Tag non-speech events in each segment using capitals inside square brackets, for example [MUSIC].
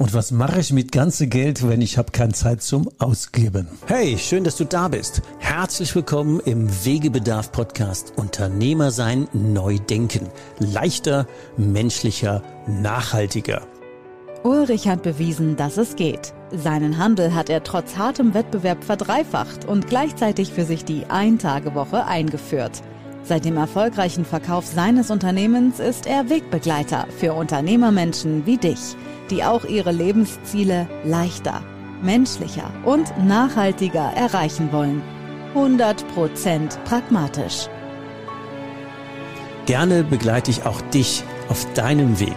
Und was mache ich mit ganze Geld, wenn ich habe keine Zeit zum Ausgeben? Hey, schön, dass du da bist. Herzlich willkommen im Wegebedarf Podcast Unternehmer sein, neu denken. Leichter, menschlicher, nachhaltiger. Ulrich hat bewiesen, dass es geht. Seinen Handel hat er trotz hartem Wettbewerb verdreifacht und gleichzeitig für sich die Ein-Tage-Woche eingeführt. Seit dem erfolgreichen Verkauf seines Unternehmens ist er Wegbegleiter für Unternehmermenschen wie dich die auch ihre Lebensziele leichter, menschlicher und nachhaltiger erreichen wollen. 100% pragmatisch. Gerne begleite ich auch dich auf deinem Weg.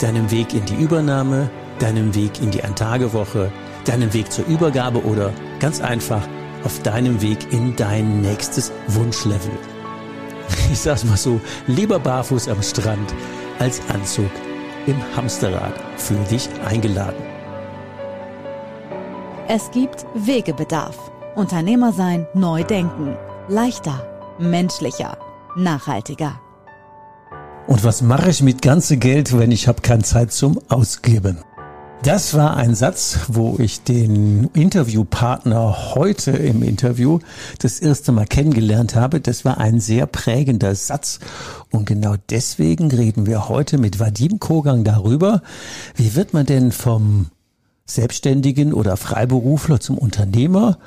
Deinem Weg in die Übernahme, deinem Weg in die Eintagewoche, deinem Weg zur Übergabe oder ganz einfach auf deinem Weg in dein nächstes Wunschlevel. [LAUGHS] Ich sag's mal so, lieber barfuß am Strand als Anzug im Hamsterrad für dich eingeladen. Es gibt Wegebedarf. Unternehmer sein, neu denken. Leichter, menschlicher, nachhaltiger. Und was mache ich mit ganze Geld, wenn ich habe keine Zeit zum Ausgeben? Das war ein Satz, wo ich den Interviewpartner heute im Interview das erste Mal kennengelernt habe. Das war ein sehr prägender Satz. Und genau deswegen reden wir heute mit Vadim Kogang darüber, wie wird man denn vom Selbstständigen oder Freiberufler zum Unternehmer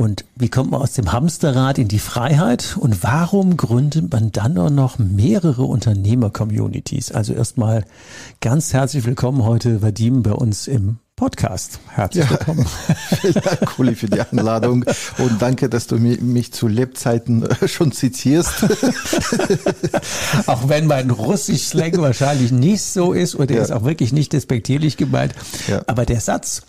und wie kommt man aus dem Hamsterrad in die Freiheit? Und warum gründet man dann auch noch mehrere Unternehmer-Communities? Also erstmal ganz herzlich willkommen heute, Vadim, bei uns im Podcast. Herzlich ja. willkommen. [LAUGHS] Vielen Dank, Uli, für die Einladung und danke, dass du mich zu Lebzeiten äh, schon zitierst. [LAUGHS] auch wenn mein Russisch-Slang wahrscheinlich nicht so ist oder ja. ist auch wirklich nicht despektierlich gemeint. Ja. Aber der Satz,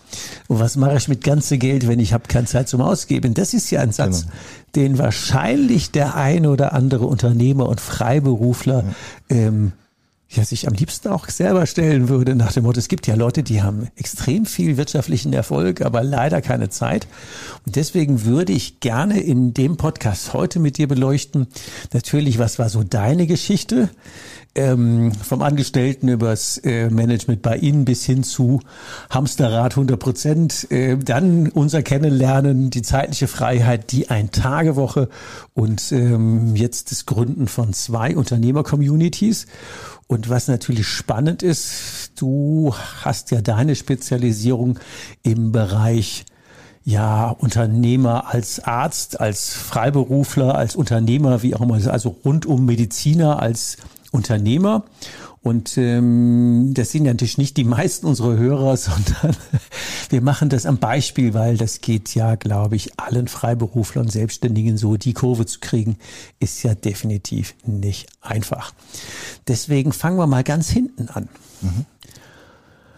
was mache ich mit ganze Geld, wenn ich habe keine Zeit zum Ausgeben, das ist ja ein Satz, genau. den wahrscheinlich der ein oder andere Unternehmer und Freiberufler ähm, ja, sich am liebsten auch selber stellen würde, nach dem Motto, es gibt ja Leute, die haben extrem viel wirtschaftlichen Erfolg, aber leider keine Zeit. Und deswegen würde ich gerne in dem Podcast heute mit dir beleuchten, natürlich, was war so deine Geschichte? Ähm, vom Angestellten übers äh, Management bei Ihnen bis hin zu Hamsterrad 100 Prozent. Äh, dann unser Kennenlernen, die zeitliche Freiheit, die Ein-Tage-Woche und ähm, jetzt das Gründen von zwei Unternehmer-Communities. Und was natürlich spannend ist, du hast ja deine Spezialisierung im Bereich ja, Unternehmer als Arzt, als Freiberufler, als Unternehmer, wie auch immer, also rund um Mediziner, als Unternehmer. Und ähm, das sind ja natürlich nicht die meisten unserer Hörer, [LAUGHS] sondern wir machen das am Beispiel, weil das geht ja, glaube ich, allen Freiberuflern, Selbstständigen so, die Kurve zu kriegen, ist ja definitiv nicht einfach. Deswegen fangen wir mal ganz hinten an. Mhm.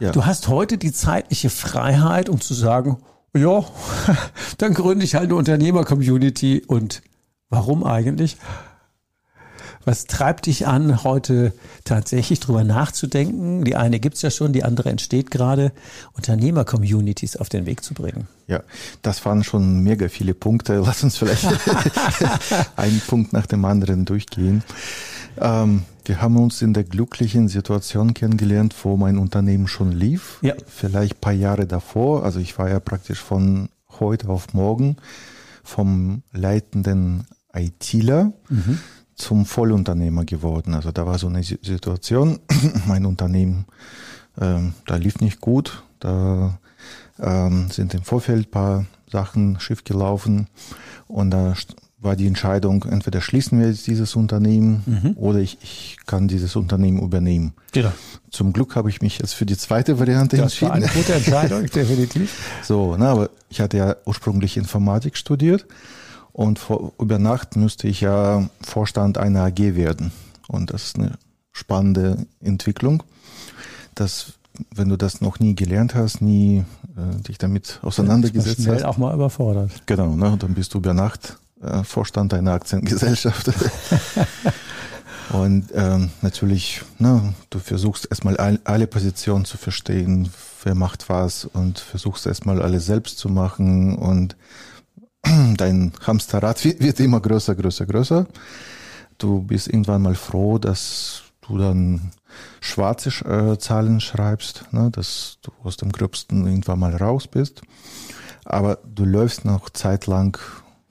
Ja. Du hast heute die zeitliche Freiheit, um zu sagen, ja, [LAUGHS] dann gründe ich halt eine Unternehmer-Community und warum eigentlich? Was treibt dich an, heute tatsächlich drüber nachzudenken? Die eine gibt's ja schon, die andere entsteht gerade, Unternehmer-Communities auf den Weg zu bringen. Ja, das waren schon mega viele Punkte. [LAUGHS] Lass uns vielleicht [LAUGHS] einen Punkt nach dem anderen durchgehen. Ähm, wir haben uns in der glücklichen Situation kennengelernt, wo mein Unternehmen schon lief. Ja. Vielleicht paar Jahre davor. Also ich war ja praktisch von heute auf morgen vom leitenden ITler mhm zum Vollunternehmer geworden. Also da war so eine Situation, [CLEARS THROAT] mein Unternehmen, ähm, da lief nicht gut, da ähm, sind im Vorfeld paar Sachen schief gelaufen und da war die Entscheidung, entweder schließen wir jetzt dieses Unternehmen mhm. oder ich, ich kann dieses Unternehmen übernehmen. Genau. Zum Glück habe ich mich jetzt für die zweite Variante das entschieden. War eine gute Entscheidung, [LAUGHS] definitiv. So, na, aber ich hatte ja ursprünglich Informatik studiert und vor, über Nacht müsste ich ja Vorstand einer AG werden. Und das ist eine spannende Entwicklung. dass wenn du das noch nie gelernt hast, nie äh, dich damit auseinandergesetzt schnell hast. auch mal überfordert. Genau, ne? dann bist du über Nacht äh, Vorstand einer Aktiengesellschaft. [LAUGHS] Und ähm, natürlich, ne, du versuchst erstmal all, alle Positionen zu verstehen, wer macht was und versuchst erstmal alles selbst zu machen und [CLEARS THROAT] dein Hamsterrad wird immer größer, größer, größer. Du bist irgendwann mal froh, dass du dann schwarze äh, Zahlen schreibst, ne, dass du aus dem Gröbsten irgendwann mal raus bist. Aber du läufst noch zeitlang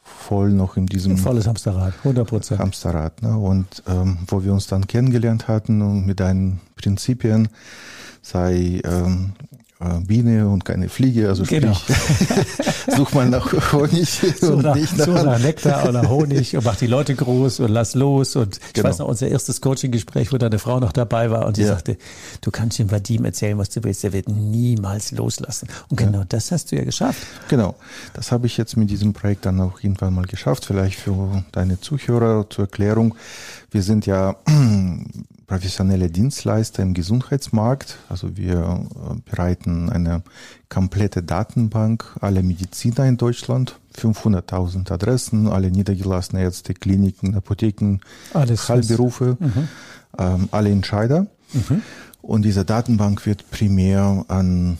voll noch in diesem. Ein volles Hamsterrad, 100 Prozent. Hamsterrad. Ne? Und ähm, wo wir uns dann kennengelernt hatten und mit deinen Prinzipien, sei ähm, äh, Biene und keine Fliege, also genau. sprich, [LAUGHS] such mal nach [LAUGHS] Honig so und nach, nicht nach, so nach Nektar oder Honig und mach die Leute groß und lass los. Und ich genau. weiß noch, unser erstes Coaching-Gespräch, wo deine Frau noch dabei war und sie ja. sagte, du kannst dem Vadim erzählen, was du willst, der wird niemals loslassen. Und genau ja. das hast du ja geschafft. Genau, das habe ich jetzt mit diesem Projekt dann auch irgendwann mal geschafft. Vielleicht für deine Zuhörer zur Erklärung. Wir sind ja professionelle Dienstleister im Gesundheitsmarkt. Also wir äh, bereiten eine komplette Datenbank aller Mediziner in Deutschland. 500.000 Adressen, alle niedergelassene Ärzte, Kliniken, Apotheken, Alles Heilberufe, mhm. ähm, alle Entscheider. Mhm. Und diese Datenbank wird primär an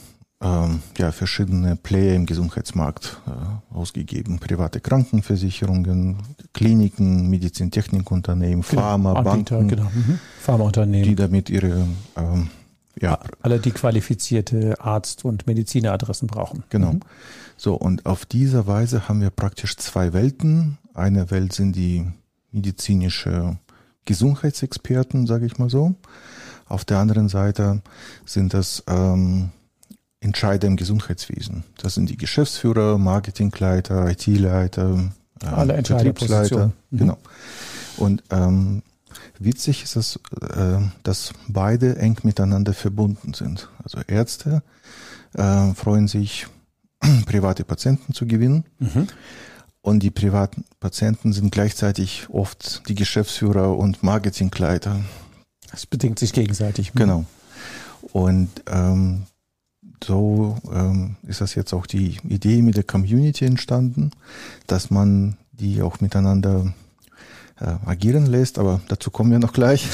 ja, verschiedene Player im Gesundheitsmarkt äh, ausgegeben. Private Krankenversicherungen, Kliniken, Medizintechnikunternehmen, genau, Pharma, Anbieter, Banken, genau. mhm. Pharmaunternehmen. Die damit ihre ähm, ja. Alle, die qualifizierte Arzt- und Medizineradressen brauchen. Genau. Mhm. So, und auf diese Weise haben wir praktisch zwei Welten. Eine Welt sind die medizinische Gesundheitsexperten, sage ich mal so. Auf der anderen Seite sind das ähm, Entscheider im Gesundheitswesen. Das sind die Geschäftsführer, Marketingleiter, IT-Leiter, äh, alle Vertriebsleiter. Mhm. Genau. Und ähm, witzig ist es, äh, dass beide eng miteinander verbunden sind. Also Ärzte äh, freuen sich, [CLEARS THROAT] private Patienten zu gewinnen. Mhm. Und die privaten Patienten sind gleichzeitig oft die Geschäftsführer und Marketingleiter. Das bedingt sich gegenseitig. Genau. Und ähm, so ähm, ist das jetzt auch die Idee mit der Community entstanden, dass man die auch miteinander äh, agieren lässt, aber dazu kommen wir noch gleich.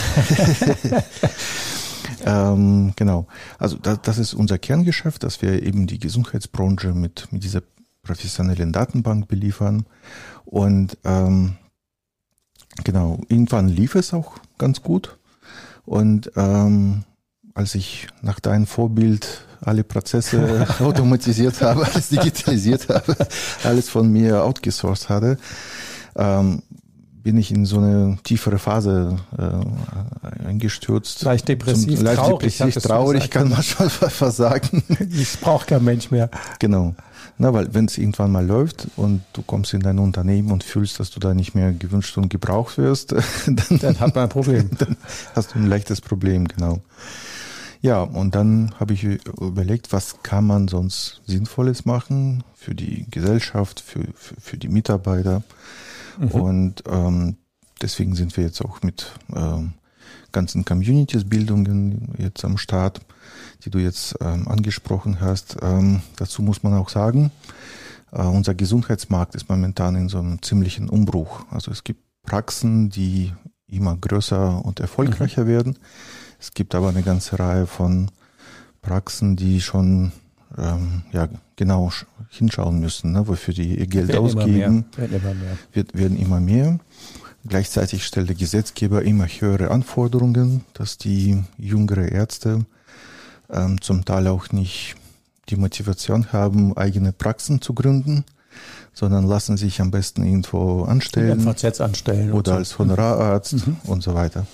[LAUGHS] ähm, genau. Also das, das ist unser Kerngeschäft, dass wir eben die Gesundheitsbranche mit, mit dieser professionellen Datenbank beliefern. Und ähm, genau, irgendwann lief es auch ganz gut. Und ähm, als ich nach deinem Vorbild alle Prozesse [LAUGHS] automatisiert habe, alles digitalisiert habe, alles von mir outgesourced hatte, ähm, bin ich in so eine tiefere Phase äh, eingestürzt. Leicht depressiv, Zum, leicht traurig, depressiv, traurig kann man schon [LAUGHS] fast sagen. Ich brauche kein Mensch mehr. Genau. Na, weil wenn es irgendwann mal läuft und du kommst in dein Unternehmen und fühlst, dass du da nicht mehr gewünscht und gebraucht wirst, [LAUGHS] dann, dann hat man ein Problem. Dann hast du ein leichtes Problem, genau. Ja, und dann habe ich überlegt, was kann man sonst Sinnvolles machen für die Gesellschaft, für, für, für die Mitarbeiter. Mhm. Und ähm, deswegen sind wir jetzt auch mit ähm, ganzen Communities-Bildungen jetzt am Start, die du jetzt ähm, angesprochen hast. Ähm, dazu muss man auch sagen, äh, unser Gesundheitsmarkt ist momentan in so einem ziemlichen Umbruch. Also es gibt Praxen, die immer größer und erfolgreicher mhm. werden. Es gibt aber eine ganze Reihe von Praxen, die schon ähm, ja genau hinschauen müssen, ne, wofür die ihr Geld werden ausgeben. Immer werden immer mehr. Wird, werden immer mehr. Gleichzeitig stellt der Gesetzgeber immer höhere Anforderungen, dass die jüngere Ärzte ähm, zum Teil auch nicht die Motivation haben, eigene Praxen zu gründen, sondern lassen sich am besten irgendwo anstellen. FAZ anstellen. Oder so. als Honorararzt mhm. und so weiter.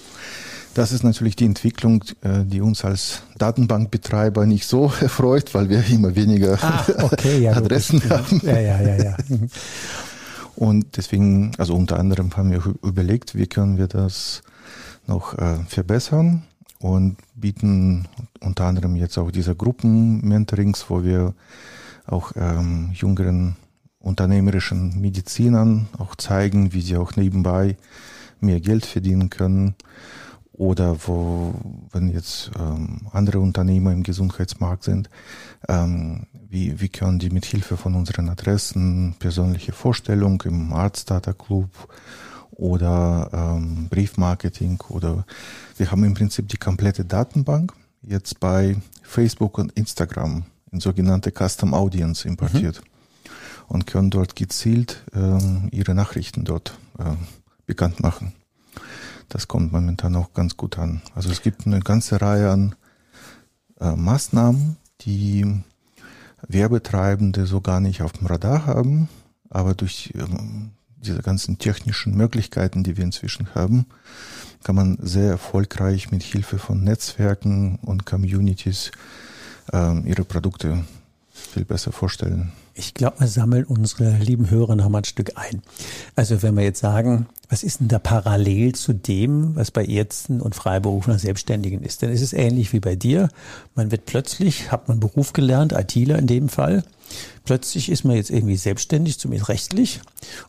Das ist natürlich die Entwicklung, äh, die uns als Datenbankbetreiber nicht so [LAUGHS] erfreut, weil wir immer weniger ah, okay, [LAUGHS] ja, Adressen haben. Ja, ja, ja, ja. [LAUGHS] Und deswegen, also unter anderem haben wir überlegt, wie können wir das noch äh, verbessern und bieten unter anderem jetzt auch diese Gruppen-Mentorings, wo wir auch ähm, jüngeren unternehmerischen Medizinern auch zeigen, wie sie auch nebenbei mehr Geld verdienen können oder wo, wenn jetzt ähm, andere Unternehmer im Gesundheitsmarkt sind, ähm, wie, wie können die mit Hilfe von unseren Adressen, persönliche Vorstellung im Arztdata Club oder ähm, Briefmarketing oder wir haben im Prinzip die komplette Datenbank jetzt bei Facebook und Instagram in sogenannte Custom Audience importiert mhm. und können dort gezielt ähm, ihre Nachrichten dort äh, bekannt machen. Das kommt momentan auch ganz gut an. Also es gibt eine ganze Reihe an äh, Maßnahmen, die Werbetreibende so gar nicht auf dem Radar haben, aber durch ähm, diese ganzen technischen Möglichkeiten, die wir inzwischen haben, kann man sehr erfolgreich mit Hilfe von Netzwerken und Communities ähm, ihre Produkte viel besser vorstellen. Ich glaube, wir sammeln unsere lieben Hörer noch mal ein Stück ein. Also wenn wir jetzt sagen, was ist denn da parallel zu dem, was bei Ärzten und Freiberuflern Selbstständigen ist? Denn es ist ähnlich wie bei dir. Man wird plötzlich, hat man Beruf gelernt, ITler in dem Fall. Plötzlich ist man jetzt irgendwie selbstständig, zumindest rechtlich,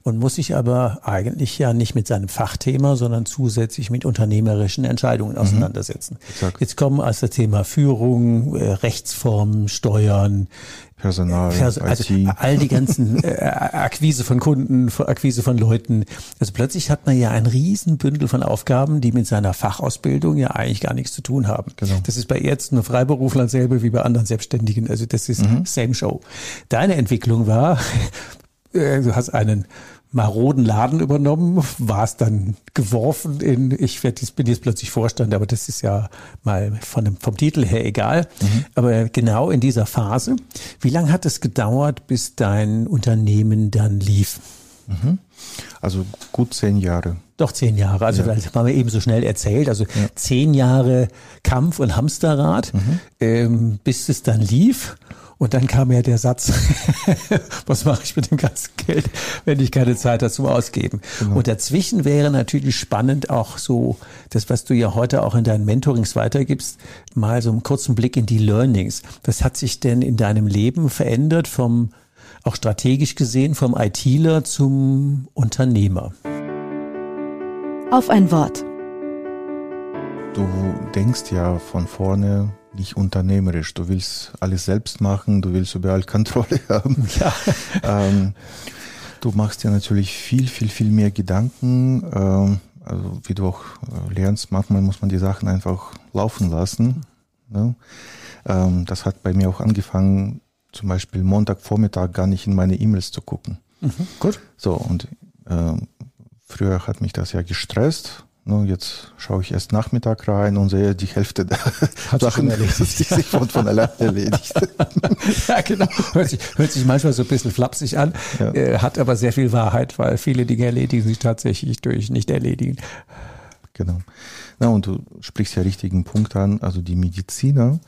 und muss sich aber eigentlich ja nicht mit seinem Fachthema, sondern zusätzlich mit unternehmerischen Entscheidungen mhm. auseinandersetzen. Mhm, jetzt kommen also das Thema Führung, äh, Rechtsformen, Steuern, Personal, Pers also all die ganzen [LAUGHS] äh, Akquise von Kunden, Akquise von Leuten. Also plötzlich hat man ja ein Riesenbündel von Aufgaben, die mit seiner Fachausbildung ja eigentlich gar nichts zu tun haben. Genau. Das ist bei Ärzten und Freiberuflern selber wie bei anderen Selbstständigen. Also das ist mhm. same show. Deine Entwicklung war, [LAUGHS] äh, du hast einen maroden Laden übernommen, war es dann geworfen in, ich werd, bin jetzt plötzlich Vorstand, aber das ist ja mal von dem, vom Titel her egal. Mhm. Aber genau in dieser Phase, wie lange hat es gedauert, bis dein Unternehmen dann lief? Mhm. Also gut zehn Jahre. Doch zehn Jahre. Also ja. das haben wir eben so schnell erzählt. Also ja. zehn Jahre Kampf und Hamsterrad, mhm. ähm, bis es dann lief. Und dann kam ja der Satz, [LAUGHS] was mache ich mit dem ganzen Geld, wenn ich keine Zeit habe zum Ausgeben. Genau. Und dazwischen wäre natürlich spannend auch so, das, was du ja heute auch in deinen Mentorings weitergibst, mal so einen kurzen Blick in die Learnings. Was hat sich denn in deinem Leben verändert vom, auch strategisch gesehen, vom ITler zum Unternehmer? Auf ein Wort. Du denkst ja von vorne nicht unternehmerisch. Du willst alles selbst machen, du willst überall [LAUGHS] Kontrolle haben. Ja. [LAUGHS] ähm, du machst dir natürlich viel, viel, viel mehr Gedanken. Ähm, also wie du auch äh, lernst, manchmal muss man die Sachen einfach laufen lassen. Ne? Ähm, das hat bei mir auch angefangen, zum Beispiel Montagvormittag gar nicht in meine E-Mails zu gucken. Mhm, gut. So, und äh, früher hat mich das ja gestresst No, jetzt schaue ich erst Nachmittag rein und sehe die Hälfte der Hat Sachen erledigt. die sich von, von allein erledigt. [LAUGHS] ja, genau. Hört sich, hört sich manchmal so ein bisschen flapsig an, ja. äh, hat aber sehr viel Wahrheit, weil viele Dinge erledigen sich tatsächlich durch nicht erledigen. Genau. Na, und du sprichst ja richtigen Punkt an. Also die Mediziner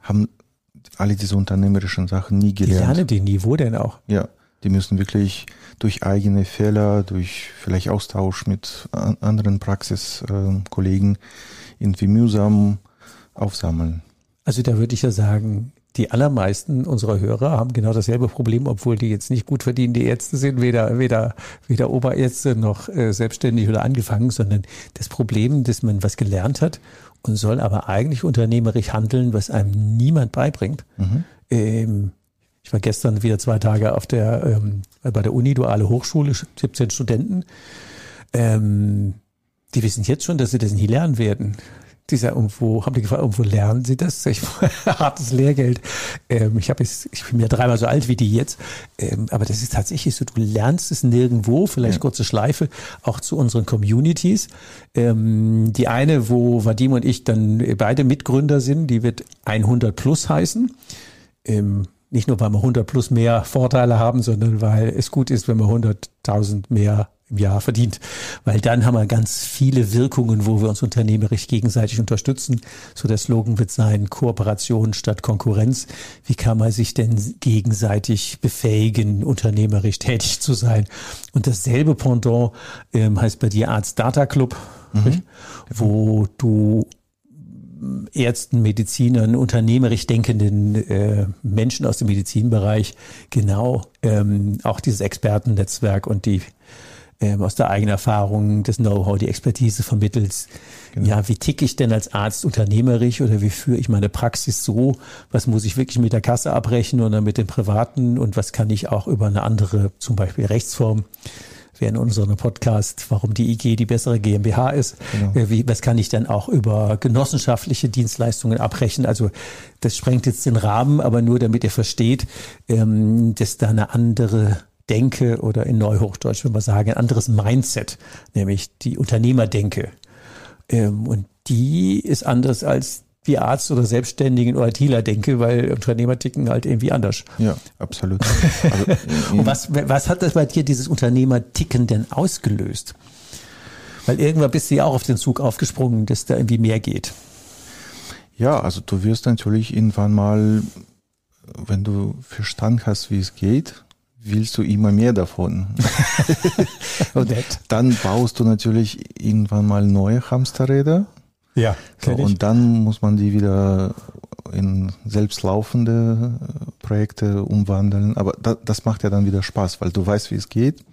haben alle diese unternehmerischen Sachen nie gelernt. Die lernen die nie, wo denn auch? Ja, die müssen wirklich durch eigene Fehler, durch vielleicht Austausch mit anderen Praxiskollegen irgendwie mühsam aufsammeln. Also da würde ich ja sagen, die allermeisten unserer Hörer haben genau dasselbe Problem, obwohl die jetzt nicht gut verdienende Ärzte sind, weder, weder, weder Oberärzte noch äh, selbstständig oder angefangen, sondern das Problem, dass man was gelernt hat und soll aber eigentlich unternehmerisch handeln, was einem niemand beibringt. Mhm. Ähm, ich war gestern wieder zwei Tage auf der, ähm, bei der Uni, duale Hochschule, 17 Studenten. Ähm, die wissen jetzt schon, dass sie das nie lernen werden. Die sagen, irgendwo, haben die gefragt, irgendwo lernen sie das? Ich, [LAUGHS] hartes Lehrgeld. Ähm, ich habe jetzt, ich bin ja dreimal so alt wie die jetzt. Ähm, aber das ist tatsächlich so, du lernst es nirgendwo, vielleicht ja. kurze Schleife, auch zu unseren Communities. Ähm, die eine, wo Vadim und ich dann beide Mitgründer sind, die wird 100 plus heißen. Ähm, nicht nur, weil wir 100 plus mehr Vorteile haben, sondern weil es gut ist, wenn man 100.000 mehr im Jahr verdient. Weil dann haben wir ganz viele Wirkungen, wo wir uns unternehmerisch gegenseitig unterstützen. So der Slogan wird sein, Kooperation statt Konkurrenz. Wie kann man sich denn gegenseitig befähigen, unternehmerisch tätig zu sein? Und dasselbe Pendant ähm, heißt bei dir Arzt Data Club, mhm. wo du Ärzten, Medizinern, unternehmerisch denkenden äh, Menschen aus dem Medizinbereich genau ähm, auch dieses Expertennetzwerk und die ähm, aus der eigenen Erfahrung, das Know-how, die Expertise vermittelt. Genau. Ja, wie ticke ich denn als Arzt unternehmerisch oder wie führe ich meine Praxis so? Was muss ich wirklich mit der Kasse abbrechen oder mit dem Privaten und was kann ich auch über eine andere, zum Beispiel Rechtsform während unserem Podcast, warum die IG die bessere GmbH ist. Genau. Äh, wie, was kann ich dann auch über genossenschaftliche Dienstleistungen abbrechen? Also das sprengt jetzt den Rahmen, aber nur damit ihr versteht, ähm, dass da eine andere Denke oder in Neuhochdeutsch, wenn wir sagen, ein anderes Mindset, nämlich die Unternehmerdenke. Ähm, und die ist anders als die Arzt oder Selbstständigen oder ITler denke, weil Unternehmer ticken halt irgendwie anders. Ja, absolut. Also, [LAUGHS] und was, was hat das bei dir, dieses Unternehmerticken denn ausgelöst? Weil irgendwann bist du ja auch auf den Zug aufgesprungen, dass da irgendwie mehr geht. Ja, also du wirst natürlich irgendwann mal, wenn du verstanden hast, wie es geht, willst du immer mehr davon. [LAUGHS] dann baust du natürlich irgendwann mal neue Hamsterräder ja. So, und dann muss man die wieder in selbstlaufende äh, Projekte umwandeln. Aber da, das macht ja dann wieder Spaß, weil du weißt, wie es geht.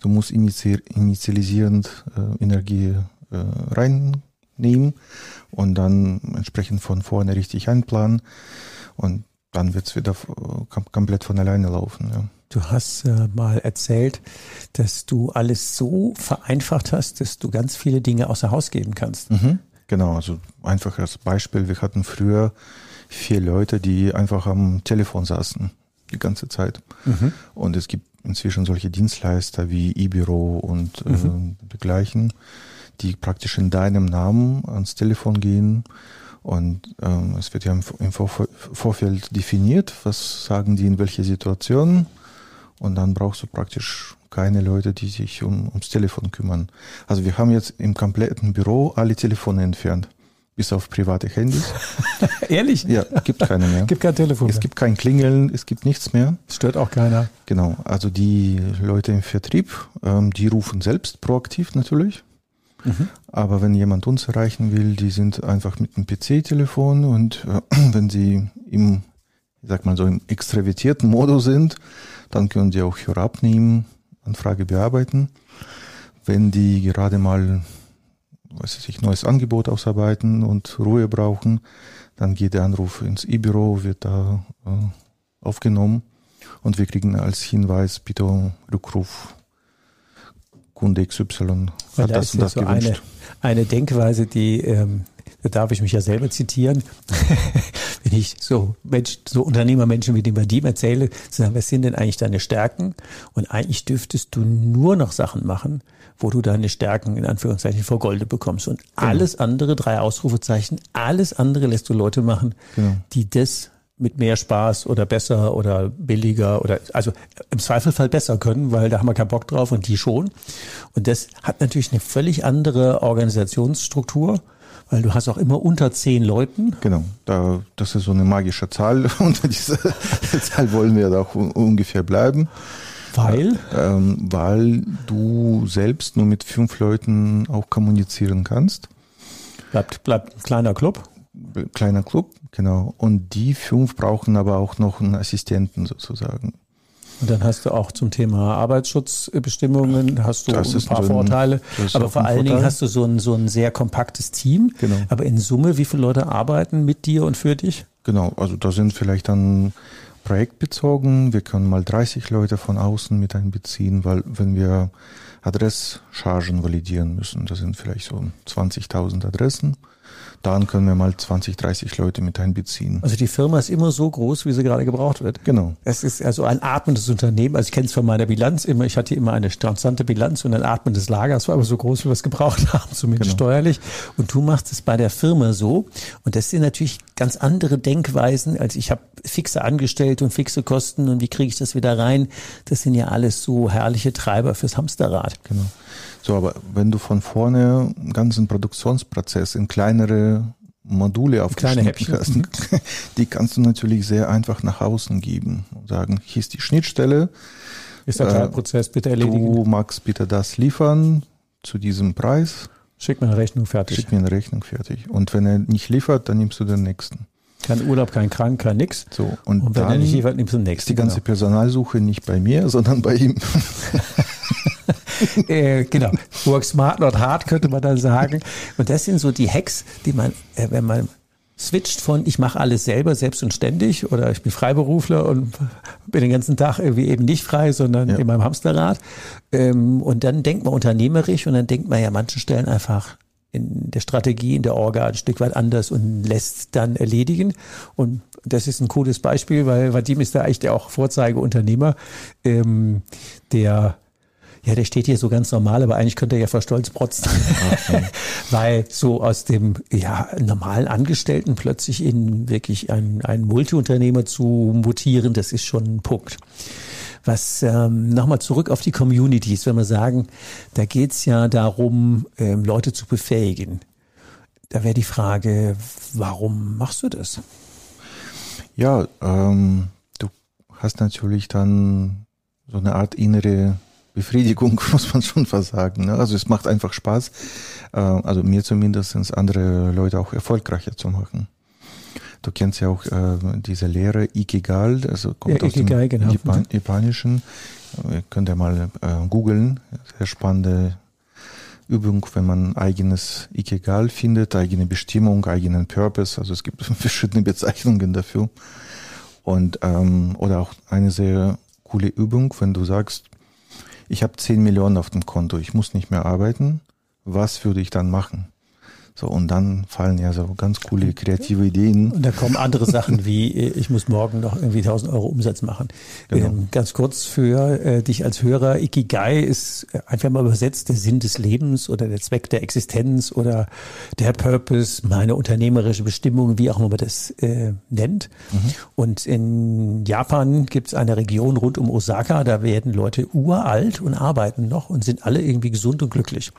Du musst initi initialisierend äh, Energie äh, reinnehmen und dann entsprechend von vorne richtig einplanen. Und dann wird es wieder kom komplett von alleine laufen. Ja. Du hast äh, mal erzählt, dass du alles so vereinfacht hast, dass du ganz viele Dinge außer Haus geben kannst. Mhm. Genau, also einfach als Beispiel, wir hatten früher vier Leute, die einfach am Telefon saßen die ganze Zeit. Mhm. Und es gibt inzwischen solche Dienstleister wie E-Büro und mhm. äh, dergleichen, die praktisch in deinem Namen ans Telefon gehen. Und ähm, es wird ja im, im Vorfeld definiert, was sagen die in welcher Situation. Und dann brauchst du praktisch keine Leute, die sich um, ums Telefon kümmern. Also wir haben jetzt im kompletten Büro alle Telefone entfernt. Bis auf private Handys. [LAUGHS] Ehrlich? Ja, gibt keine mehr. gibt kein Telefon. Es mehr. gibt kein Klingeln, es gibt nichts mehr. Stört auch keiner. Genau. Also die Leute im Vertrieb, ähm, die rufen selbst proaktiv natürlich. Mhm. Aber wenn jemand uns erreichen will, die sind einfach mit dem PC-Telefon und äh, [CLEARS THROAT] wenn sie im, ich sag mal so, im extravertierten Modus sind, dann können die auch Hörer abnehmen, Anfrage bearbeiten. Wenn die gerade mal, weiß ich, neues Angebot ausarbeiten und Ruhe brauchen, dann geht der Anruf ins E-Büro, wird da äh, aufgenommen und wir kriegen als Hinweis, bitte Rückruf Kunde XY hat da das und das so gewünscht. Eine, eine Denkweise, die ähm, da darf ich mich ja selber zitieren, [LAUGHS] wenn ich so Mensch, so Unternehmermenschen wie dem bei dem erzähle, sagen, was sind denn eigentlich deine Stärken? Und eigentlich dürftest du nur noch Sachen machen, wo du deine Stärken in Anführungszeichen vor Golde bekommst. Und genau. alles andere, drei Ausrufezeichen, alles andere lässt du Leute machen, genau. die das mit mehr Spaß oder besser oder billiger oder also im Zweifelfall besser können, weil da haben wir keinen Bock drauf und die schon. Und das hat natürlich eine völlig andere Organisationsstruktur weil du hast auch immer unter zehn Leuten. Genau, da, das ist so eine magische Zahl. [LAUGHS] Unter dieser Zahl wollen wir da auch ungefähr bleiben. Weil? Ähm, weil du selbst nur mit fünf Leuten auch kommunizieren kannst. Bleibt, bleibt ein kleiner Club. Kleiner Club, genau. Und die fünf brauchen aber auch noch einen Assistenten sozusagen. Und dann hast du auch zum Thema Arbeitsschutzbestimmungen hast du das ein paar drin, Vorteile. Aber vor allen Dingen hast du so ein, so ein sehr kompaktes Team. Genau. Aber in Summe, wie viele Leute arbeiten mit dir und für dich? Genau, also da sind vielleicht dann projektbezogen. Wir können mal 30 Leute von außen mit einbeziehen, weil wenn wir Adresschargen validieren müssen, das sind vielleicht so 20.000 Adressen dann können wir mal 20, 30 Leute mit einbeziehen. Also die Firma ist immer so groß, wie sie gerade gebraucht wird. Genau. Es ist also ein atmendes Unternehmen. Also ich kenne es von meiner Bilanz immer. Ich hatte immer eine konstante Bilanz und ein atmendes Lager. Es war aber so groß, wie wir es gebraucht haben, zumindest genau. steuerlich. Und du machst es bei der Firma so. Und das sind natürlich ganz andere Denkweisen, als ich habe fixe Angestellte und fixe Kosten und wie kriege ich das wieder rein. Das sind ja alles so herrliche Treiber fürs Hamsterrad. Genau. So, aber wenn du von vorne einen ganzen Produktionsprozess in kleinere Module aufgeschnitten hast, mhm. [LAUGHS] die kannst du natürlich sehr einfach nach außen geben und sagen, hier ist die Schnittstelle. Ist der Teilprozess bitte erledigen? Du magst bitte das liefern zu diesem Preis. Schick mir eine Rechnung fertig. Schick mir eine Rechnung fertig. Und wenn er nicht liefert, dann nimmst du den nächsten. Kein Urlaub, kein Krank, kein nix. So, und, und wenn er nicht liefert, nimmst du den nächsten. Ist die ganze genau. Personalsuche nicht bei mir, [LAUGHS] sondern bei ihm. [LAUGHS] [LAUGHS] äh, genau. Work smart, not hard, könnte man dann sagen. Und das sind so die Hacks, die man, äh, wenn man switcht von ich mache alles selber, selbst und ständig oder ich bin Freiberufler und bin den ganzen Tag irgendwie eben nicht frei, sondern ja. in meinem Hamsterrad. Ähm, und dann denkt man unternehmerisch und dann denkt man ja an manchen Stellen einfach in der Strategie, in der Orga ein Stück weit anders und lässt dann erledigen. Und das ist ein cooles Beispiel, weil Vadim ist da echt auch Vorzeigeunternehmer, ähm, der ja, der steht hier so ganz normal, aber eigentlich könnte er ja vor Stolz protzen. Okay. [LAUGHS] Weil so aus dem ja, normalen Angestellten plötzlich in wirklich einen, einen Multiunternehmer zu mutieren, das ist schon ein Punkt. Was ähm, nochmal zurück auf die Communities, wenn wir sagen, da geht's ja darum, ähm, Leute zu befähigen. Da wäre die Frage, warum machst du das? Ja, ähm, du hast natürlich dann so eine Art innere Befriedigung, [LAUGHS] muss man schon fast sagen. Ne? Also es macht einfach Spaß, äh, also mir zumindest andere Leute auch erfolgreicher zu machen. Du kennst ja auch äh, diese Lehre Ikigai, also kommt ja, aus Ikigai, dem genau. Japan Japanischen. Ihr könnt ja mal äh, googeln. Sehr spannende Übung, wenn man eigenes Ikigai findet, eigene Bestimmung, eigenen Purpose. Also es gibt [LAUGHS] verschiedene Bezeichnungen dafür. Und ähm, oder auch eine sehr coole Übung, wenn du sagst, ich habe 10 Millionen auf dem Konto, ich muss nicht mehr arbeiten, was würde ich dann machen? So, und dann fallen ja so ganz coole kreative Ideen. Und da kommen andere Sachen wie, äh, ich muss morgen noch irgendwie 1000 Euro Umsatz machen. Genau. Ähm, ganz kurz für äh, dich als Hörer, Ikigai ist äh, einfach mal übersetzt der Sinn des Lebens oder der Zweck der Existenz oder der Purpose, meine unternehmerische Bestimmung, wie auch immer man das äh, nennt. Mhm. Und in Japan gibt es eine Region rund um Osaka, da werden Leute uralt und arbeiten noch und sind alle irgendwie gesund und glücklich.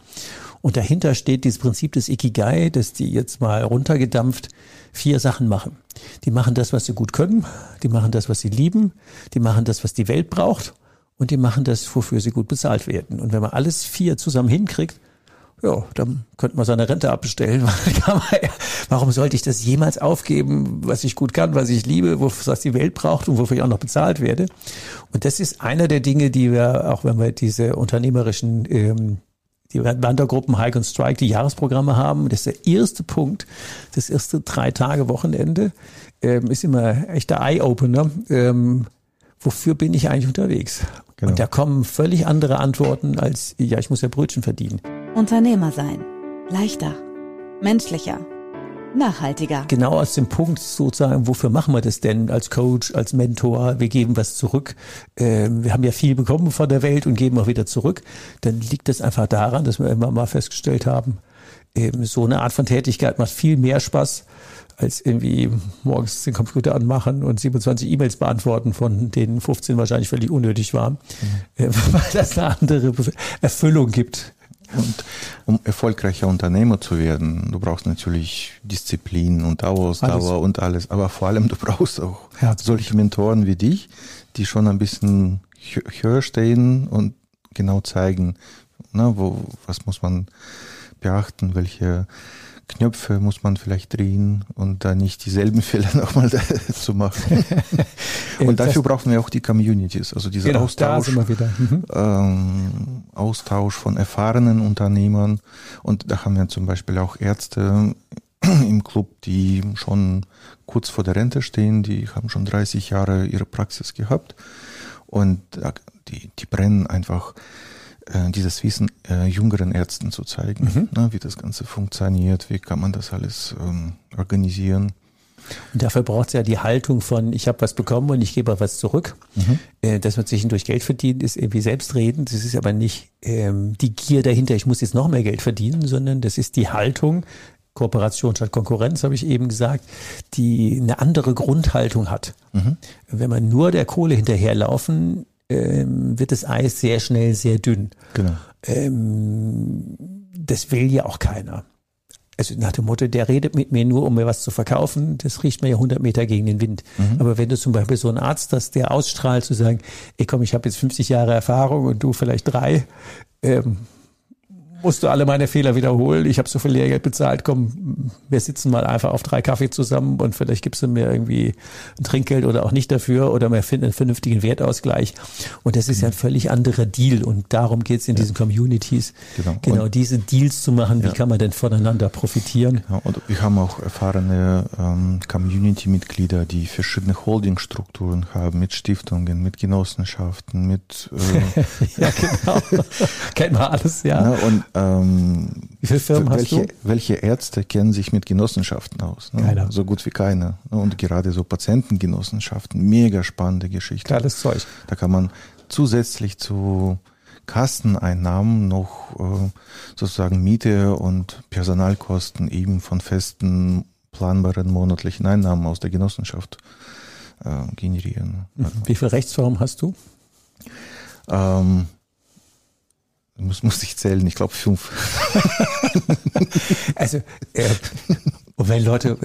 Und dahinter steht dieses Prinzip des Ikigai, dass die jetzt mal runtergedampft vier Sachen machen. Die machen das, was sie gut können, die machen das, was sie lieben, die machen das, was die Welt braucht und die machen das, wofür sie gut bezahlt werden. Und wenn man alles vier zusammen hinkriegt, ja, dann könnte man seine Rente abbestellen. [LAUGHS] Warum sollte ich das jemals aufgeben, was ich gut kann, was ich liebe, was die Welt braucht und wofür ich auch noch bezahlt werde? Und das ist einer der Dinge, die wir, auch wenn wir diese unternehmerischen ähm, die Wandergruppen Hike und Strike die Jahresprogramme haben. Das ist der erste Punkt, das erste drei Tage Wochenende ähm, ist immer echter Eye-Opener. Ähm, wofür bin ich eigentlich unterwegs? Genau. Und da kommen völlig andere Antworten als, ja, ich muss ja Brötchen verdienen. Unternehmer sein. Leichter. Menschlicher nachhaltiger. Genau aus dem Punkt sozusagen, wofür machen wir das denn als Coach, als Mentor? Wir geben was zurück. Ähm, wir haben ja viel bekommen von der Welt und geben auch wieder zurück. Dann liegt das einfach daran, dass wir immer mal festgestellt haben, eben so eine Art von Tätigkeit macht viel mehr Spaß als irgendwie morgens den Computer anmachen und 27 E-Mails beantworten, von denen 15 wahrscheinlich völlig unnötig waren, mhm. [LAUGHS] weil das eine andere Erfüllung gibt. Und um erfolgreicher Unternehmer zu werden, du brauchst natürlich Disziplin und Ausdauer alles. und alles. Aber vor allem, du brauchst auch Herzlich. solche Mentoren wie dich, die schon ein bisschen höher stehen und genau zeigen, na, wo, was muss man beachten, welche Knöpfe muss man vielleicht drehen und da nicht dieselben [LAUGHS] Fehler nochmal zu machen. [LAUGHS] und dafür brauchen wir auch die Communities, also dieser genau, Austausch, mhm. ähm, Austausch von erfahrenen Unternehmern. Und da haben wir zum Beispiel auch Ärzte [CLEARS THROAT] im Club, die schon kurz vor der Rente stehen, die haben schon 30 Jahre ihre Praxis gehabt und die, die brennen einfach äh, dieses Wissen äh, jüngeren Ärzten zu zeigen, mhm. ne, wie das Ganze funktioniert, wie kann man das alles ähm, organisieren. Und dafür braucht es ja die Haltung von, ich habe was bekommen und ich gebe auch was zurück. Mhm. Äh, dass man zwischendurch Geld verdient, ist irgendwie selbstredend. Das ist aber nicht ähm, die Gier dahinter, ich muss jetzt noch mehr Geld verdienen, sondern das ist die Haltung, Kooperation statt Konkurrenz, habe ich eben gesagt, die eine andere Grundhaltung hat. Mhm. Wenn man nur der Kohle hinterherlaufen ähm, wird das Eis sehr schnell sehr dünn. Genau. Ähm, das will ja auch keiner. Also nach dem Motto, der redet mit mir nur, um mir was zu verkaufen, das riecht mir ja 100 Meter gegen den Wind. Mhm. Aber wenn du zum Beispiel so einen Arzt hast, der ausstrahlt, zu sagen, ey komm, ich habe jetzt 50 Jahre Erfahrung und du vielleicht drei, ähm, musst du alle meine Fehler wiederholen. Ich habe so viel Lehrgeld bezahlt. Komm, wir sitzen mal einfach auf drei Kaffee zusammen und vielleicht gibst du mir irgendwie ein Trinkgeld oder auch nicht dafür oder wir finden einen vernünftigen Wertausgleich. Und das ist ja ein völlig anderer Deal und darum geht's in ja. diesen Communities. Genau, genau diese Deals zu machen. Wie ja. kann man denn voneinander profitieren? Ja, und wir haben auch erfahrene ähm, Community-Mitglieder, die verschiedene Holdingstrukturen haben, mit Stiftungen, mit Genossenschaften, mit äh, [LAUGHS] ja genau, [LAUGHS] kennt man alles, ja. und Ähm, wie viele Firmen welche, hast du? Welche Ärzte kennen sich mit Genossenschaften aus? Ne? Keiner. So gut wie keiner. Ne? Und gerade so Patientengenossenschaften, mega spannende Geschichte. Geiles Zeug. Da kann man zusätzlich zu Kasteneinnahmen noch äh, sozusagen Miete und Personalkosten eben von festen planbaren monatlichen Einnahmen aus der Genossenschaft äh, generieren. Wie viele Rechtsformen hast du? Ähm, muss, muss ich zählen, ich glaube fünf. [LAUGHS] also, äh, und wenn Leute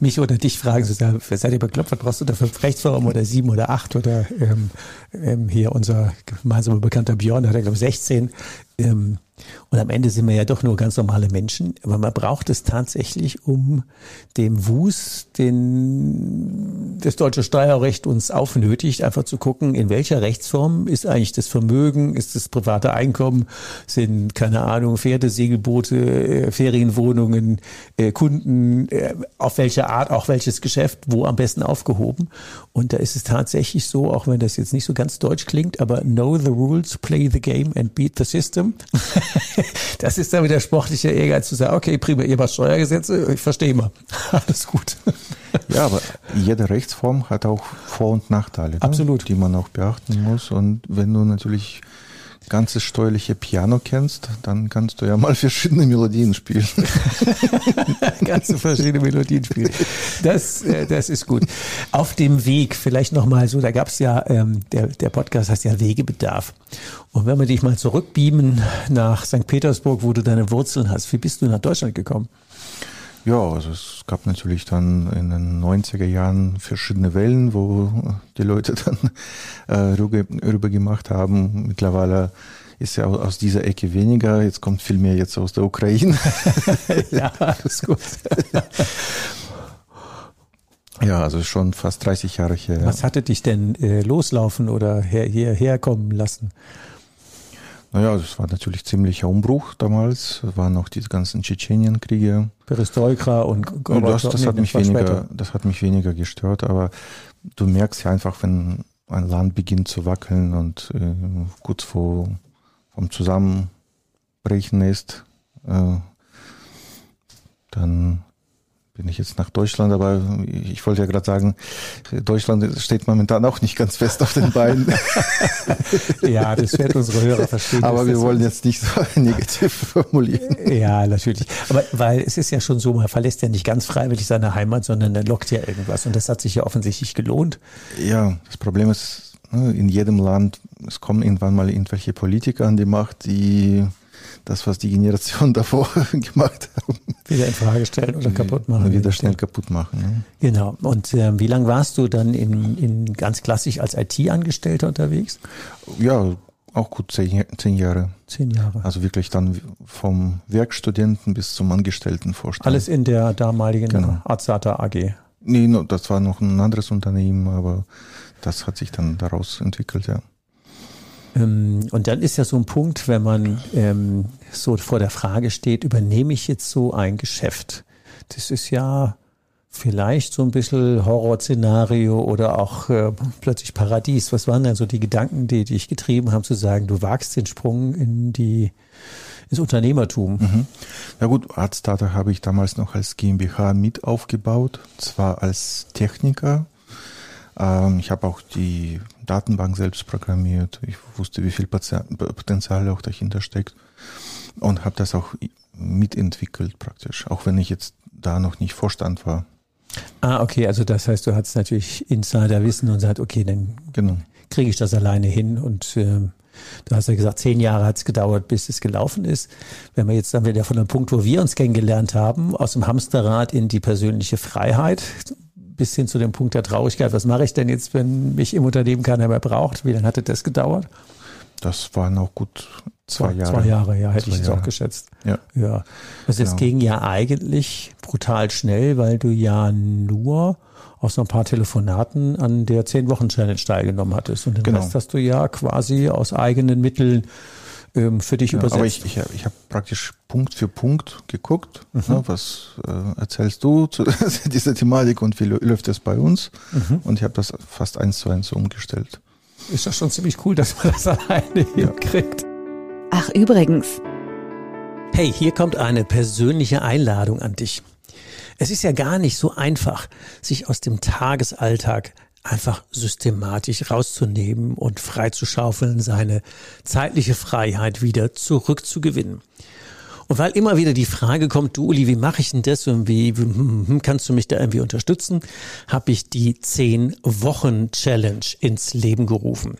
mich oder dich fragen, so seid ihr bekloppt, was brauchst du da fünf Rechtsformen oder sieben oder acht oder ähm, ähm, hier unser gemeinsamer Bekannter Björn, hat, glaube ich, 16. Ähm, und am Ende sind wir ja doch nur ganz normale Menschen, aber man braucht es tatsächlich, um dem Wust, den das deutsche Steuerrecht uns aufnötigt, einfach zu gucken, in welcher Rechtsform ist eigentlich das Vermögen, ist das private Einkommen, sind, keine Ahnung, Pferde, Segelboote, äh, Ferienwohnungen, äh, Kunden, äh, auf welche Art, auch welches Geschäft, wo am besten aufgehoben. Und da ist es tatsächlich so, auch wenn das jetzt nicht so ganz deutsch klingt, aber know the rules, play the game and beat the system. [LAUGHS] [LAUGHS] das ist dann wieder sportlicher Ehrgeiz zu sagen, okay, prima, ihr macht Steuergesetze, ich verstehe mal. [LAUGHS] Alles gut. Ja, aber jede Rechtsform hat auch Vor- und Nachteile, ne? Absolut. Ne, die man auch beachten muss. Und wenn du natürlich ganzes steuerliche Piano kennst, dann kannst du ja mal [LAUGHS] verschiedene Melodien spielen. Ganze verschiedene Melodien spielen. Das, äh, das ist gut. Auf dem Weg, vielleicht nochmal so, da gab es ja, ähm, der, der Podcast heißt ja Wegebedarf. Und wenn wir dich mal zurückbeamen nach St. Petersburg, wo du deine Wurzeln hast, wie bist du nach Deutschland gekommen? Ja, also es gab natürlich dann in den 90er Jahren verschiedene Wellen, wo die Leute [LAUGHS] dann äh, rüber, gemacht haben. Mittlerweile ist ja aus dieser Ecke weniger. Jetzt kommt viel mehr jetzt aus der Ukraine. [LAUGHS] ja, ist gut. ja, also schon fast 30 Jahre her. Was hatte dich denn äh, loslaufen oder her, hierher kommen lassen? Naja, es war natürlich ziemlicher Umbruch damals. Es waren noch diese ganzen Tschetschenienkriege. Perestroika und Gorbatschow. Das, das, hat mich weniger, das hat mich weniger gestört, aber du merkst ja einfach, wenn ein Land beginnt zu wackeln und äh, kurz vor vom Zusammenbrechen ist, äh, dann bin ich jetzt nach Deutschland, aber ich wollte ja gerade sagen, Deutschland steht momentan auch nicht ganz fest auf den Beinen. [LAUGHS] ja, das wird unsere Hörer verstehen. Aber wir wollen jetzt nicht so [LAUGHS] negativ formulieren. Ja, natürlich. Aber weil es ist ja schon so, man verlässt ja nicht ganz freiwillig seine Heimat, sondern dann lockt ja irgendwas. Und das hat sich ja offensichtlich gelohnt. Ja, das Problem ist, ne, in jedem Land, es kommen irgendwann mal irgendwelche Politiker an die Macht, die das, was die Generation [LAUGHS] davor [LAUGHS] gemacht haben. Wieder in Frage stellen oder kaputt machen. Wieder schnell kaputt machen. Ne? Genau. Und äh, wie lange warst du dann in, in ganz klassisch als IT-Angestellter unterwegs? Ja, auch gut zehn, zehn Jahre. Zehn Jahre. Also wirklich dann vom Werkstudenten bis zum Angestelltenvorstand. Alles in der damaligen genau. Arzata AG. Nee, das war noch ein anderes Unternehmen, aber das hat sich dann daraus entwickelt, ja. Ähm, und dann ist ja so ein Punkt, wenn man ähm, so vor der Frage steht, übernehme ich jetzt so ein Geschäft? Das ist ja vielleicht so ein bisschen Horrorszenario oder auch äh, plötzlich Paradies. Was waren denn so die Gedanken, die dich getrieben haben, zu sagen, du wagst den Sprung in die ins Unternehmertum? Mhm. Ja gut, Artstata habe ich damals noch als GmbH mit aufgebaut, zwar als Techniker. Ähm, ich habe auch die Datenbank selbst programmiert. Ich wusste, wie viel Potenzial auch dahinter steckt und habe das auch mitentwickelt praktisch, auch wenn ich jetzt da noch nicht Vorstand war. Ah, okay, also das heißt, du hattest natürlich Insiderwissen und sagst, okay, dann genau. kriege ich das alleine hin und ähm, Du hast ja gesagt, zehn Jahre hat es gedauert, bis es gelaufen ist. Wenn wir jetzt dann wieder von dem Punkt, wo wir uns kennengelernt haben, aus dem Hamsterrad in die persönliche Freiheit, bis hin zu dem Punkt der Traurigkeit. Was mache ich denn jetzt, wenn mich im Unternehmen keiner mehr braucht? Wie lange hatte das gedauert? Das waren auch gut zwei, Jahre. Zwei Jahre, ja, hätte zwei ich es auch geschätzt. Ja. ja. Also genau. es ging ja eigentlich brutal schnell, weil du ja nur aus ein paar Telefonaten an der Zehn-Wochen-Challenge teilgenommen hattest. Und den genau. Rest hast du ja quasi aus eigenen Mitteln ähm, für dich ja, übersetzt. Aber ich, ich, ich habe praktisch Punkt für Punkt geguckt, mhm. ne, was äh, erzählst du zu [LAUGHS] dieser Thematik und wie läuft das bei uns? Mhm. Und ich habe das fast eins zu eins umgestellt. Ist das schon ziemlich cool, dass man das [LAUGHS] alleine ja. hinkriegt. Ach übrigens, Hey, hier kommt eine persönliche Einladung an dich. Es ist ja gar nicht so einfach, sich aus dem Tagesalltag einfach systematisch rauszunehmen und freizuschaufeln, seine zeitliche Freiheit wieder zurückzugewinnen. Und weil immer wieder die Frage kommt, du Uli, wie mache ich denn das und wie, hm, hm, kannst du mich da irgendwie unterstützen, habe ich die 10 Wochen Challenge ins Leben gerufen.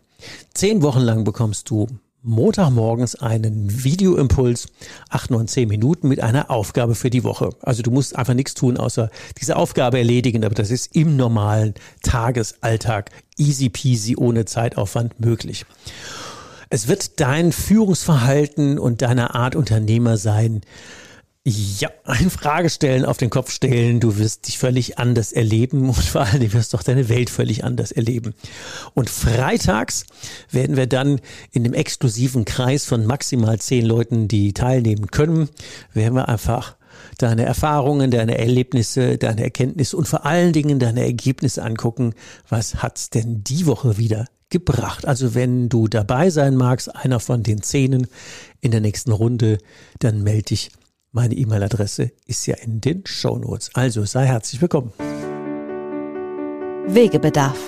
Zehn Wochen lang bekommst du Montagmorgens einen Videoimpuls, acht, neun, zehn Minuten mit einer Aufgabe für die Woche. Also du musst einfach nichts tun, außer diese Aufgabe erledigen, aber das ist im normalen Tagesalltag easy peasy ohne Zeitaufwand möglich. Es wird dein Führungsverhalten und deine Art Unternehmer sein, ja, eine Frage stellen, auf den Kopf stellen. Du wirst dich völlig anders erleben und vor Dingen wirst du auch deine Welt völlig anders erleben. Und freitags werden wir dann in dem exklusiven Kreis von maximal zehn Leuten, die teilnehmen können, werden wir einfach deine Erfahrungen, deine Erlebnisse, deine Erkenntnisse und vor allen Dingen deine Ergebnisse angucken. Was hat's denn die Woche wieder gebracht? Also wenn du dabei sein magst, einer von den Zehnen in der nächsten Runde, dann melde dich meine E-Mail-Adresse ist ja in den Show Notes. Also sei herzlich willkommen. Wegebedarf.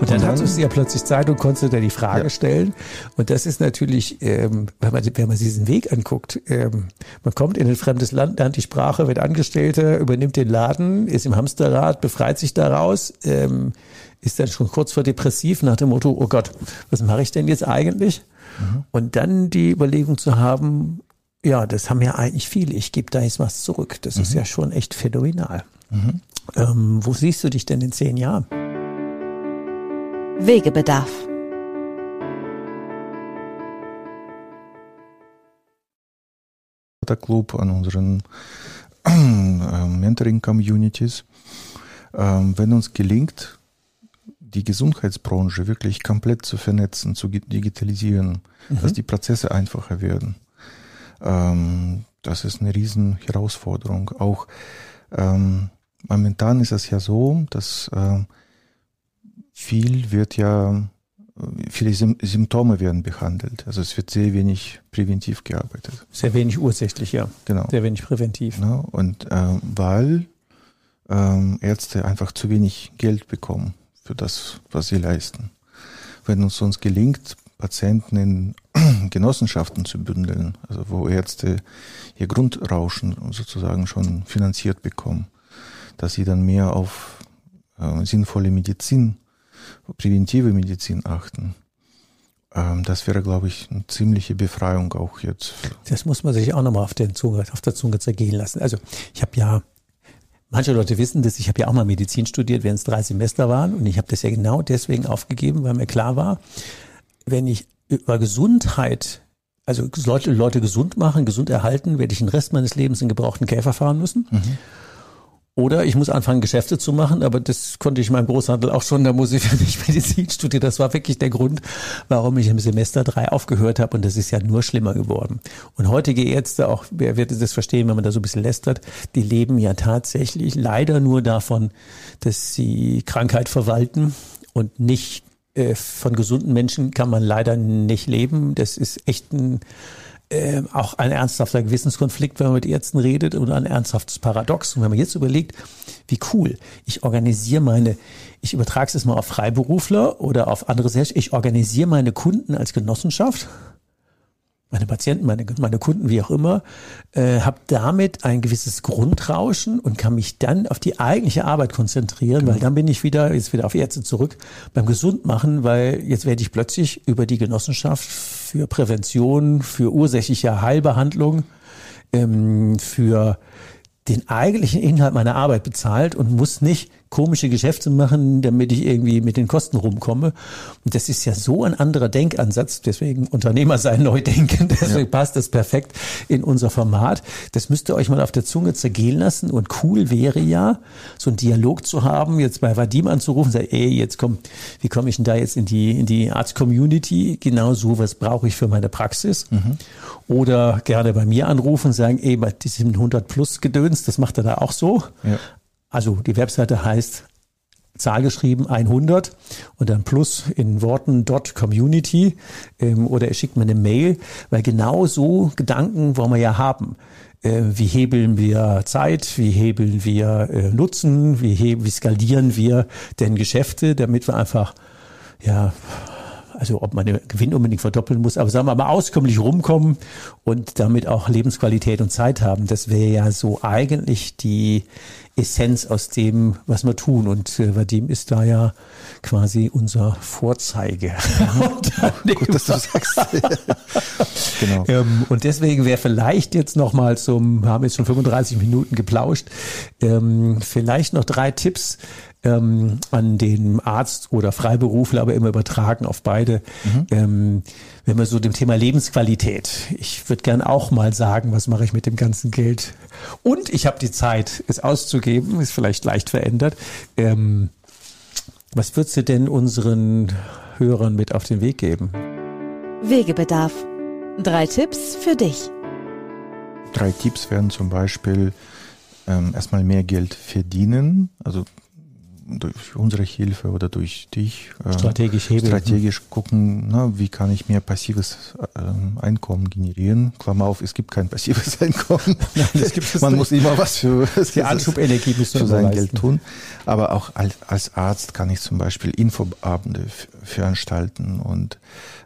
Und dann, hattest du ja plötzlich Zeit und konntest dir die Frage ja. stellen. Und das ist natürlich, ähm, wenn, man, wenn man diesen Weg anguckt, ähm, man kommt in ein fremdes Land, lernt die Sprache, wird Angestellter, übernimmt den Laden, ist im Hamsterrad, befreit sich daraus, ähm, ist dann schon kurz vor depressiv nach dem Motto, oh Gott, was mache ich denn jetzt eigentlich? Mhm. Und dann die Überlegung zu haben, ja, das haben ja eigentlich viele. Ich gebe da jetzt was zurück. Das mhm. ist ja schon echt phänomenal. Mhm. Ähm, wo siehst du dich denn in zehn Jahren? Wegebedarf. Der Club an unseren Mentoring-Communities. Ähm, wenn uns gelingt, die Gesundheitsbranche wirklich komplett zu vernetzen, zu digitalisieren, mhm. dass die Prozesse einfacher werden, ähm, das ist eine riesen Herausforderung. Auch ähm, momentan ist es ja so, dass äh, viel wird ja, viele Symptome werden behandelt. Also es wird sehr wenig präventiv gearbeitet. Sehr wenig ursächlich, ja. Genau. Sehr wenig präventiv. Genau. Und äh, weil ähm, Ärzte einfach zu wenig Geld bekommen für das, was sie leisten. Wenn uns sonst gelingt, Patienten in [CLEARS THROAT] Genossenschaften zu bündeln, also wo Ärzte ihr Grundrauschen sozusagen schon finanziert bekommen, dass sie dann mehr auf äh, sinnvolle Medizin, präventive Medizin achten. Ähm, das wäre, glaube ich, eine ziemliche Befreiung auch jetzt. Das muss man sich auch nochmal auf, auf der Zunge zergehen lassen. Also ich habe ja Manche Leute wissen das, ich habe ja auch mal Medizin studiert, während es drei Semester waren und ich habe das ja genau deswegen aufgegeben, weil mir klar war, wenn ich über Gesundheit, also Leute, Leute gesund machen, gesund erhalten, werde ich den Rest meines Lebens in gebrauchten Käfer fahren müssen. Mhm. Oder ich muss anfangen, Geschäfte zu machen, aber das konnte ich meinem Großhandel auch schon, da muss ich [LAUGHS] nicht Medizin studieren. Das war wirklich der Grund, warum ich im Semester drei aufgehört habe und das ist ja nur schlimmer geworden. Und heutige Ärzte, auch wer wird das verstehen, wenn man da so ein bisschen lästert, die leben ja tatsächlich leider nur davon, dass sie Krankheit verwalten und nicht von gesunden Menschen kann man leider nicht leben. Das ist echt ein, äh, auch ein ernsthafter Gewissenskonflikt, wenn man mit Ärzten redet und ein ernsthaftes Paradox. Und wenn man jetzt überlegt, wie cool, ich organisiere meine, ich übertrage es mal auf Freiberufler oder auf andere Gesellschaften, ich organisiere meine Kunden als Genossenschaft meine Patienten, meine, meine Kunden, wie auch immer, äh, habe damit ein gewisses Grundrauschen und kann mich dann auf die eigentliche Arbeit konzentrieren, genau. weil dann bin ich wieder, jetzt wieder auf Ärzte zurück, beim Gesundmachen, weil jetzt werde ich plötzlich über die Genossenschaft für Prävention, für ursächliche Heilbehandlung, ähm, für den eigentlichen Inhalt meiner Arbeit bezahlt und muss nicht komische Geschäfte machen, damit ich irgendwie mit den Kosten rumkomme. Und das ist ja so ein anderer Denkansatz, deswegen Unternehmer sein neu denken, [LAUGHS] deswegen ja. passt das perfekt in unser Format. Das müsst ihr euch mal auf der Zunge zergehen lassen und cool wäre ja, so einen Dialog zu haben, jetzt bei Vadim anzurufen, sagen, ey, jetzt komm, wie komme ich denn da jetzt in die, in die Arzt-Community? Genau so, was brauche ich für meine Praxis? Mhm. Oder gerne bei mir anrufen, sagen, ey, bei diesem 100 Plus Gedöns, das macht er da auch so. Ja. Also die Webseite heißt Zahl geschrieben, 100 und dann plus in Worten dot community ähm, oder er schickt mir eine Mail, weil genau so Gedanken wollen wir ja haben. Äh, wie hebeln wir Zeit, wie hebeln wir äh, Nutzen, wie, wie skalieren wir denn Geschäfte, damit wir einfach ja also ob man den Gewinn unbedingt verdoppeln muss, aber sagen wir mal auskömmlich rumkommen und damit auch Lebensqualität und Zeit haben. Das wäre ja so eigentlich die Essenz aus dem, was wir tun. Und äh, Vadim ist da ja quasi unser Vorzeige. [LAUGHS] Gut, dass du sagst. [LAUGHS] genau. Ähm, und deswegen wäre vielleicht jetzt noch mal zum, wir haben jetzt schon 35 Minuten geplauscht, ähm, vielleicht noch drei Tipps, ähm, an den Arzt oder Freiberufler, aber immer übertragen auf beide. Mhm. Ähm, wenn wir so dem Thema Lebensqualität, ich würde gern auch mal sagen, was mache ich mit dem ganzen Geld? Und ich habe die Zeit, es auszugeben, ist vielleicht leicht verändert. Ähm, was würdest du denn unseren Hörern mit auf den Weg geben? Wegebedarf. Drei Tipps für dich. Drei Tipps wären zum Beispiel ähm, erstmal mehr Geld verdienen, also durch unsere Hilfe oder durch dich äh, strategisch, hebeln. strategisch gucken, na, wie kann ich mehr passives äh, Einkommen generieren. Klammer auf, es gibt kein passives [LAUGHS] Einkommen. [LAUGHS] Nein, Man nicht. muss immer was für, die Anschubenergie [LAUGHS] für sein Geld tun. Aber auch als, als Arzt kann ich zum Beispiel Infoabende veranstalten und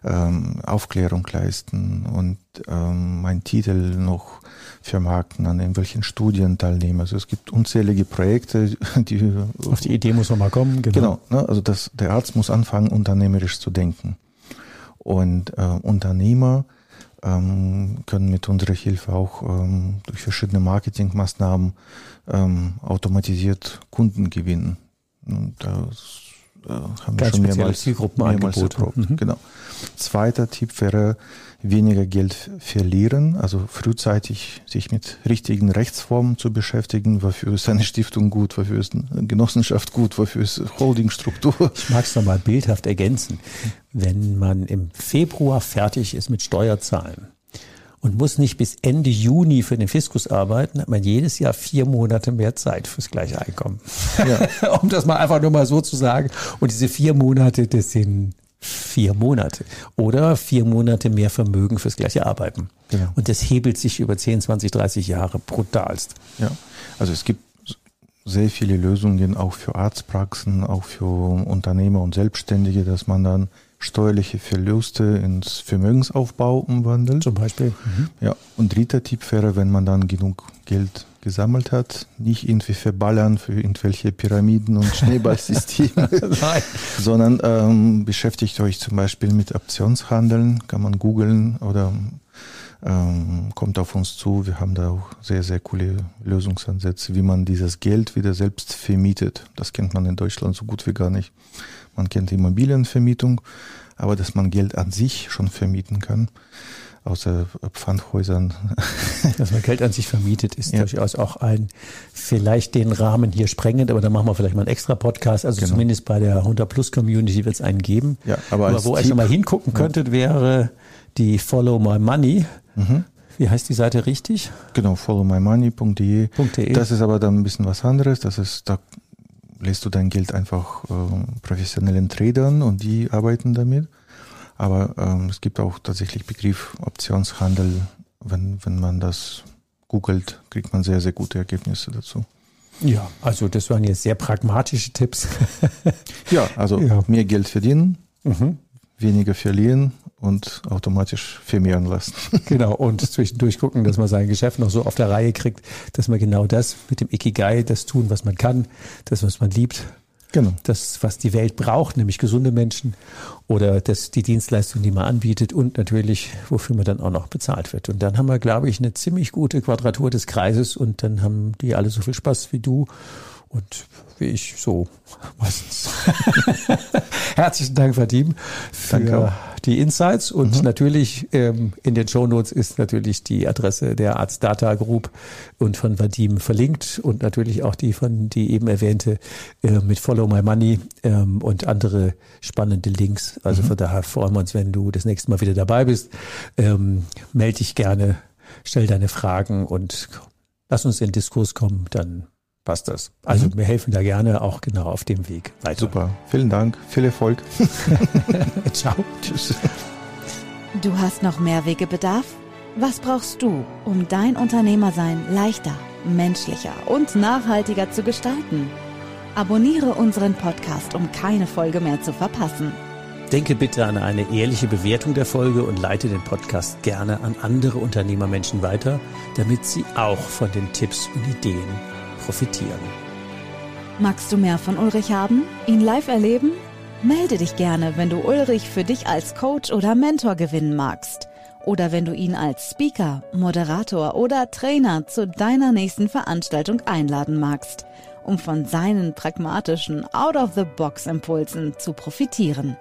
ähm, Aufklärung leisten und ähm, meinen Titel noch vermarkten, an irgendwelchen Studien teilnehmen. Also es gibt unzählige Projekte, die auf die Idee muss man mal kommen. Genau, genau ne? also das, der Arzt muss anfangen, unternehmerisch zu denken. Und äh, Unternehmer ähm, können mit unserer Hilfe auch ähm, durch verschiedene Marketingmaßnahmen ähm, automatisiert Kunden gewinnen. Und das äh, haben Ganz wir schon mehrmals, mehrmals erprobt. Mhm. Genau. Zweiter Tipp wäre, weniger Geld verlieren, also frühzeitig sich mit richtigen Rechtsformen zu beschäftigen. Wofür ist eine Stiftung gut, wofür ist eine Genossenschaft gut, wofür ist Holdingstruktur. Ich mag es nochmal bildhaft ergänzen. Wenn man im Februar fertig ist mit Steuerzahlen, und muss nicht bis Ende Juni für den Fiskus arbeiten, hat man jedes Jahr vier Monate mehr Zeit fürs gleiche Einkommen. Ja. [LAUGHS] um das mal einfach nur mal so zu sagen. Und diese vier Monate, das sind vier Monate oder vier Monate mehr Vermögen fürs gleiche Arbeiten. Genau. Und das hebelt sich über 10, 20, 30 Jahre brutalst. Ja, also es gibt sehr viele Lösungen auch für Arztpraxen, auch für Unternehmer und Selbstständige, dass man dann steuerliche Verluste ins Vermögensaufbau umwandelt. Zum Beispiel. Mhm. Ja, und dritter Tipp wäre, wenn man dann genug Geld gesammelt hat, nicht irgendwie verballern für irgendwelche Pyramiden und Schneeballsysteme, [LAUGHS] sondern ähm, beschäftigt euch zum Beispiel mit Optionshandeln, kann man googeln oder ähm, kommt auf uns zu. Wir haben da auch sehr, sehr coole Lösungsansätze, wie man dieses Geld wieder selbst vermietet. Das kennt man in Deutschland so gut wie gar nicht. Man kennt Immobilienvermietung, aber dass man Geld an sich schon vermieten kann außer Pfandhäusern. [LAUGHS] Dass man Geld an sich vermietet, ist ja. durchaus auch ein, vielleicht den Rahmen hier sprengend, aber da machen wir vielleicht mal einen extra Podcast. Also genau. zumindest bei der 100 Plus Community wird es einen geben. Ja, aber, aber wo ihr schon mal hingucken könntet, wäre die Follow My Money. Mhm. Wie heißt die Seite richtig? Genau, followmymoney.de. Das ist aber dann ein bisschen was anderes. Das ist, da lässt du dein Geld einfach äh, professionellen Tradern und die arbeiten damit. Aber ähm, es gibt auch tatsächlich Begriff Optionshandel. Wenn, wenn man das googelt, kriegt man sehr, sehr gute Ergebnisse dazu. Ja, also das waren jetzt sehr pragmatische Tipps. ja, also ja. mehr Geld verdienen, mhm. weniger verlieren und automatisch vermehren lassen. [LAUGHS] genau, und zwischendurch gucken, dass man sein Geschäft noch so auf der Reihe kriegt, dass man genau das mit dem Ikigai, das tun, was man kann, das, was man liebt, Genau. Das, was die Welt braucht, nämlich gesunde Menschen oder das, die Dienstleistung, die man anbietet und natürlich, wofür man dann auch noch bezahlt wird. Und dann haben wir, glaube ich, eine ziemlich gute Quadratur des Kreises und dann haben die alle so viel Spaß wie du und wie ich so [LAUGHS] meistens. [LAUGHS] Herzlichen Dank, Vadim, für die Insights. Und mhm. natürlich ähm, in den Shownotes ist natürlich die Adresse der Arzt Data Group und von Vadim verlinkt und natürlich auch die von die eben erwähnte äh, mit Follow My Money ähm, und andere spannende Links. Also mhm. von daher freuen wir uns, wenn du das nächste Mal wieder dabei bist. Ähm, melde dich gerne, stell deine Fragen und lass uns in den Diskurs kommen. Dann passt das. Also mhm. wir helfen da gerne auch genau auf dem Weg weiter. Super, vielen Dank, viel Erfolg. [LAUGHS] [LAUGHS] Ciao. Tschüss. Du hast noch mehr Wegebedarf? Was brauchst du, um dein Unternehmersein leichter, menschlicher und nachhaltiger zu gestalten? Abonniere unseren Podcast, um keine Folge mehr zu verpassen. Denke bitte an eine ehrliche Bewertung der Folge und leite den Podcast gerne an andere Unternehmermenschen weiter, damit sie auch von den Tipps und Ideen profitieren. Magst du mehr von Ulrich haben? Ihn live erleben? Melde dich gerne, wenn du Ulrich für dich als Coach oder Mentor gewinnen magst. Oder wenn du ihn als Speaker, Moderator oder Trainer zu deiner nächsten Veranstaltung einladen magst um von seinen pragmatischen Out-of-the-Box-Impulsen zu profitieren.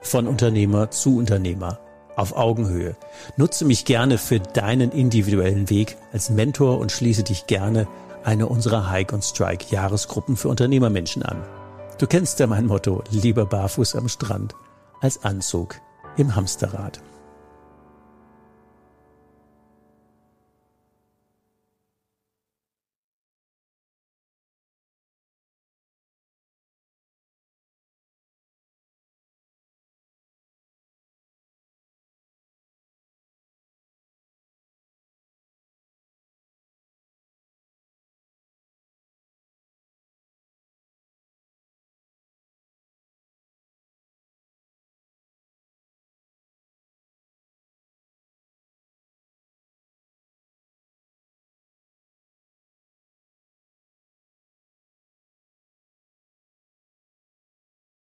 Von Unternehmer zu Unternehmer auf Augenhöhe. Nutze mich gerne für deinen individuellen Weg als Mentor und schließe dich gerne eine unserer Hike und Strike Jahresgruppen für Unternehmermenschen an. Du kennst ja mein Motto, lieber barfuß am Strand als Anzug im Hamsterrad.